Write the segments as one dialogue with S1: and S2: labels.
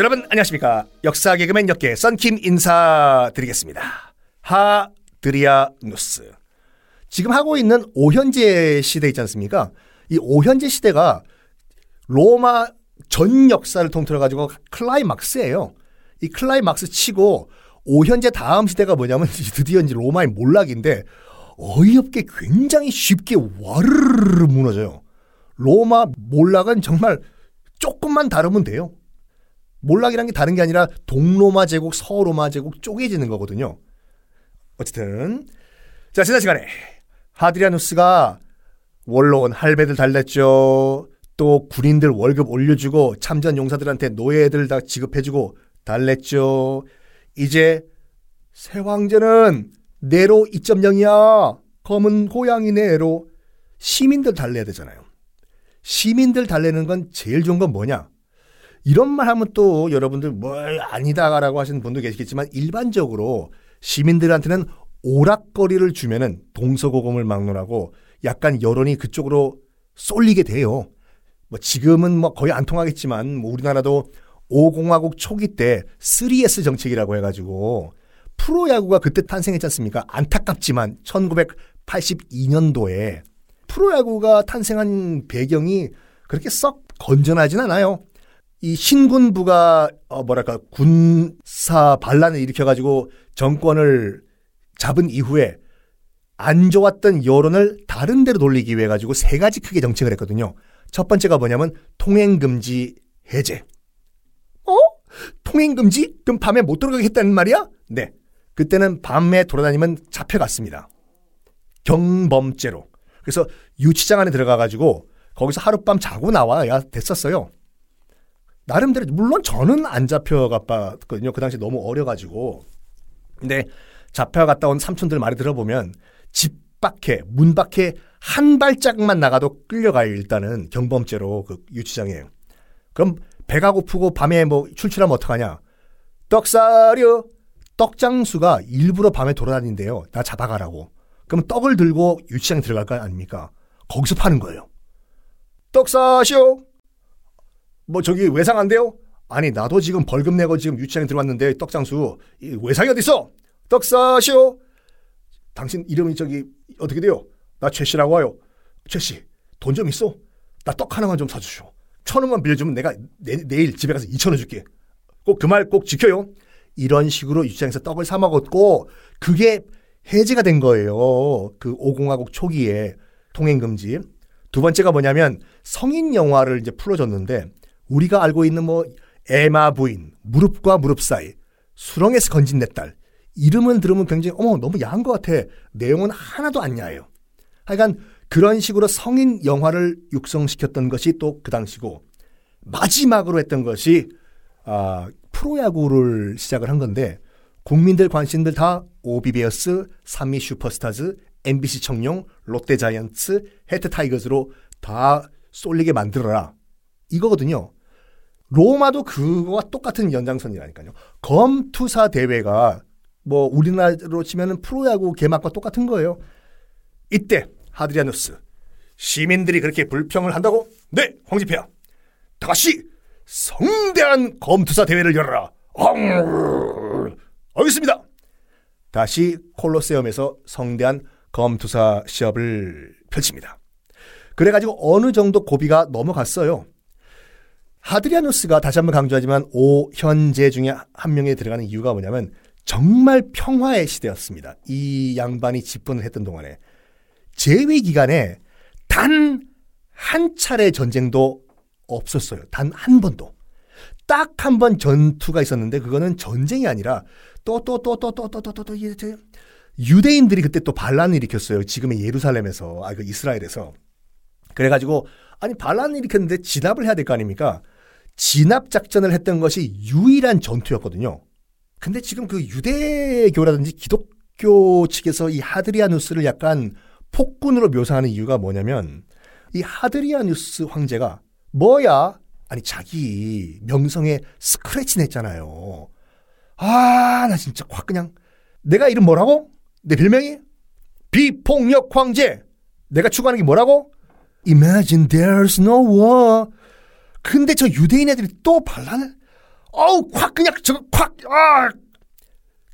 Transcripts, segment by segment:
S1: 여러분 안녕하십니까? 역사 개그맨 역계 썬킴 인사드리겠습니다. 하드리아누스. 지금 하고 있는 오현제 시대 있지 않습니까? 이 오현제 시대가 로마 전 역사를 통틀어 가지고 클라이막스예요. 이 클라이막스 치고 오현제 다음 시대가 뭐냐면 드디어 이제 로마의 몰락인데 어이없게 굉장히 쉽게 와르르 무너져요. 로마 몰락은 정말 조금만 다르면 돼요 몰락이란 게 다른 게 아니라 동로마 제국, 서로마 제국 쪼개지는 거거든요. 어쨌든 자 지난 시간에 하드리아누스가 원로원 할배들 달랬죠. 또 군인들 월급 올려주고 참전 용사들한테 노예들 다 지급해주고 달랬죠. 이제 새 황제는 네로 2.0이야. 검은 고양이 네로 시민들 달래야 되잖아요. 시민들 달래는 건 제일 좋은 건 뭐냐? 이런 말 하면 또 여러분들 뭘 아니다라고 하시는 분도 계시겠지만 일반적으로 시민들한테는 오락거리를 주면은 동서고금을 막론하고 약간 여론이 그쪽으로 쏠리게 돼요. 뭐 지금은 뭐 거의 안 통하겠지만 뭐 우리나라도 5공화국 초기 때 3S 정책이라고 해가지고 프로야구가 그때 탄생했지 않습니까? 안타깝지만 1982년도에 프로야구가 탄생한 배경이 그렇게 썩 건전하진 않아요. 이 신군부가 어 뭐랄까 군사 반란을 일으켜가지고 정권을 잡은 이후에 안 좋았던 여론을 다른 데로 돌리기 위해 가지고 세 가지 크게 정책을 했거든요. 첫 번째가 뭐냐면 통행 금지 해제. 어? 통행 금지? 그럼 밤에 못 들어가겠다는 말이야? 네. 그때는 밤에 돌아다니면 잡혀갔습니다. 경범죄로. 그래서 유치장 안에 들어가 가지고 거기서 하룻밤 자고 나와야 됐었어요. 나름대로 물론 저는 안 잡혀갔거든요. 그 당시 너무 어려가지고. 근데 잡혀갔다 온 삼촌들 말을 들어보면 집 밖에 문 밖에 한 발짝만 나가도 끌려가요. 일단은 경범죄로 그 유치장에. 그럼 배가 고프고 밤에 뭐 출출하면 어떡하냐? 떡사료 떡장수가 일부러 밤에 돌아다닌대요. 나 잡아가라고. 그럼 떡을 들고 유치장에 들어갈 거 아닙니까? 거기서 파는 거예요. 떡 사시오. 뭐 저기 외상 안 돼요? 아니 나도 지금 벌금 내고 지금 유치장에 들어왔는데 떡장수 외상이 어딨어? 떡 사시오. 당신 이름이 저기 어떻게 돼요? 나 최씨라고 와요. 최씨 돈 좀 있어? 나 떡 하나만 좀 사주쇼. 천 원만 빌려주면 내가 내, 내일 집에 가서 이천 원 줄게. 꼭 그 말 꼭 지켜요. 이런 식으로 유치장에서 떡을 사 먹었고 그게 해제가 된 거예요. 그 오공화국 초기에 통행 금지. 두 번째가 뭐냐면 성인 영화를 이제 풀어줬는데 우리가 알고 있는 뭐 에마 부인, 무릎과 무릎 사이, 수렁에서 건진 내 딸. 이름을 들으면 굉장히 어머 너무 야한 것 같아. 내용은 하나도 안 야해요. 하여간 그런 식으로 성인 영화를 육성시켰던 것이 또 그 당시고 마지막으로 했던 것이 아, 프로야구를 시작을 한 건데 국민들 관심들 다 OB 베어스, 삼미 슈퍼스타즈, MBC 청룡, 롯데 자이언츠, 해태 타이거즈로 다 쏠리게 만들어라. 이거거든요. 로마도 그거와 똑같은 연장선이라니까요. 검투사 대회가 뭐 우리나라로 치면은 프로야구 개막과 똑같은 거예요. 이때 하드리아누스 시민들이 그렇게 불평을 한다고? 네, 황지폐야. 다시 성대한 검투사 대회를 열어라. 엉! 알겠습니다. 다시 콜로세움에서 성대한 검투사 시합을 펼칩니다. 그래가지고 어느 정도 고비가 넘어갔어요. 하드리아누스가 다시 한번 강조하지만 오현재 중에 한 명에 들어가는 이유가 뭐냐면 정말 평화의 시대였습니다. 이 양반이 집권을 했던 동안에 재위 기간에 단 한 차례 전쟁도 없었어요. 단 한 번도. 딱 한 번 전투가 있었는데 그거는 전쟁이 아니라 또또 또 또 또 또 또또 유대인들이 그때 또 반란을 일으켰어요. 지금의 예루살렘에서 아 그 이스라엘에서 그래가지고 아니 반란을 일으켰는데 진압을 해야 될 거 아닙니까? 진압 작전을 했던 것이 유일한 전투였거든요. 근데 지금 그 유대교라든지 기독교 측에서 이 하드리아누스를 약간 폭군으로 묘사하는 이유가 뭐냐면 이 하드리아누스 황제가 뭐야? 아니 자기 명성에 스크래치 냈잖아요. 아, 나 진짜 확 그냥 내가 이름 뭐라고? 내 별명이 비폭력 황제. 내가 추구하는 게 뭐라고? Imagine there's no war. 근데 저 유대인 애들이 또 반란을 어우 콱 그냥 저거 콱 아!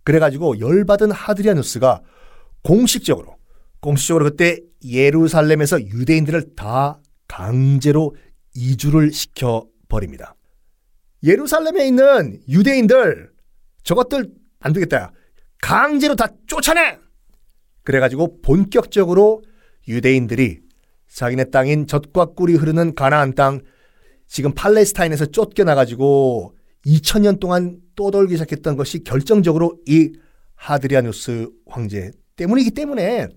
S1: 그래가지고 열받은 하드리아누스가 공식적으로 공식적으로 그때 예루살렘에서 유대인들을 다 강제로 이주를 시켜 버립니다. 예루살렘에 있는 유대인들 저것들 안 되겠다. 강제로 다 쫓아내. 그래가지고 본격적으로 유대인들이 자기네 땅인 젖과 꿀이 흐르는 가나안 땅 지금 팔레스타인에서 쫓겨나가지고 2000년 동안 떠돌기 시작했던 것이 결정적으로 이 하드리아누스 황제 때문이기 때문에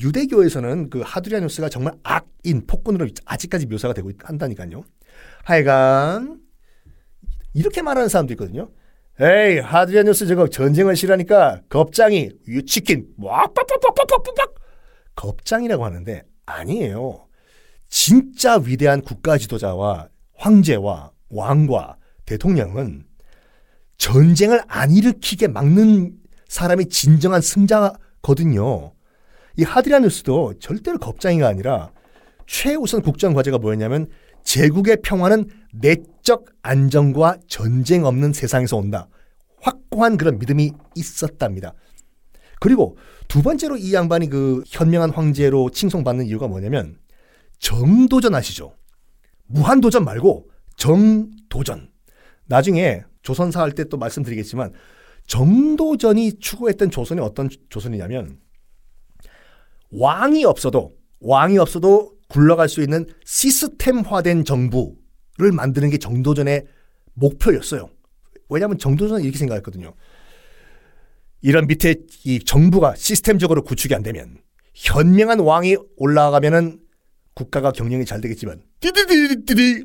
S1: 유대교에서는 그 하드리아누스가 정말 악인 폭군으로 아직까지 묘사가 되고 한다니까요. 하여간 이렇게 말하는 사람도 있거든요. 에이 하드리아누스 저거 전쟁을 싫어하니까 겁장이 유치킨 왁빡빡빡빡빡빡 겁장이라고 하는데 아니에요. 진짜 위대한 국가 지도자와 황제와 왕과 대통령은 전쟁을 안 일으키게 막는 사람이 진정한 승자거든요. 이 하드리아누스도 절대로 겁장이가 아니라 최우선 국정 과제가 뭐였냐면 제국의 평화는 내적 안정과 전쟁 없는 세상에서 온다. 확고한 그런 믿음이 있었답니다. 그리고 두 번째로 이 양반이 그 현명한 황제로 칭송받는 이유가 뭐냐면 정도전 아시죠? 무한도전 말고 정도전. 나중에 조선사 할 때 또 말씀드리겠지만 정도전이 추구했던 조선이 어떤 조선이냐면 왕이 없어도 왕이 없어도 굴러갈 수 있는 시스템화된 정부를 만드는 게 정도전의 목표였어요. 왜냐하면 정도전은 이렇게 생각했거든요. 이런 밑에 이 정부가 시스템적으로 구축이 안 되면 현명한 왕이 올라가면은 국가가 경영이 잘 되겠지만 띠디디디디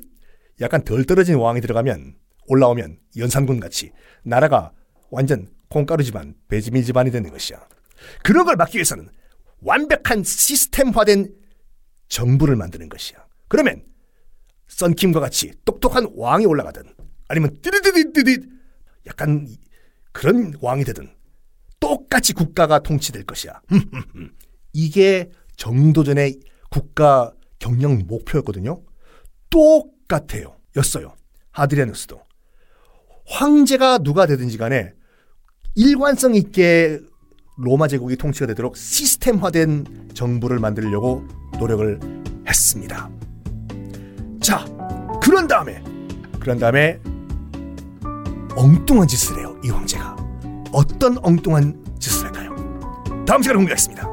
S1: 약간 덜 떨어진 왕이 들어가면 올라오면 연산군 같이 나라가 완전 콩가루 집안, 배지민 집안이 되는 것이야. 그런 걸 막기 위해서는 완벽한 시스템화된 정부를 만드는 것이야. 그러면 썬킴과 같이 똑똑한 왕이 올라가든 아니면 띠디디디디 약간 그런 왕이 되든 똑같이 국가가 통치될 것이야. 이게 정도전의 국가 경영 목표였거든요. 똑같아요. 였어요. 하드리아누스도. 황제가 누가 되든지 간에 일관성 있게 로마 제국이 통치가 되도록 시스템화된 정부를 만들려고 노력을 했습니다. 자, 그런 다음에, 그런 다음에 엉뚱한 짓을 해요, 이 황제가. 어떤 엉뚱한 짓을 할까요? 다음 시간에 공개하겠습니다.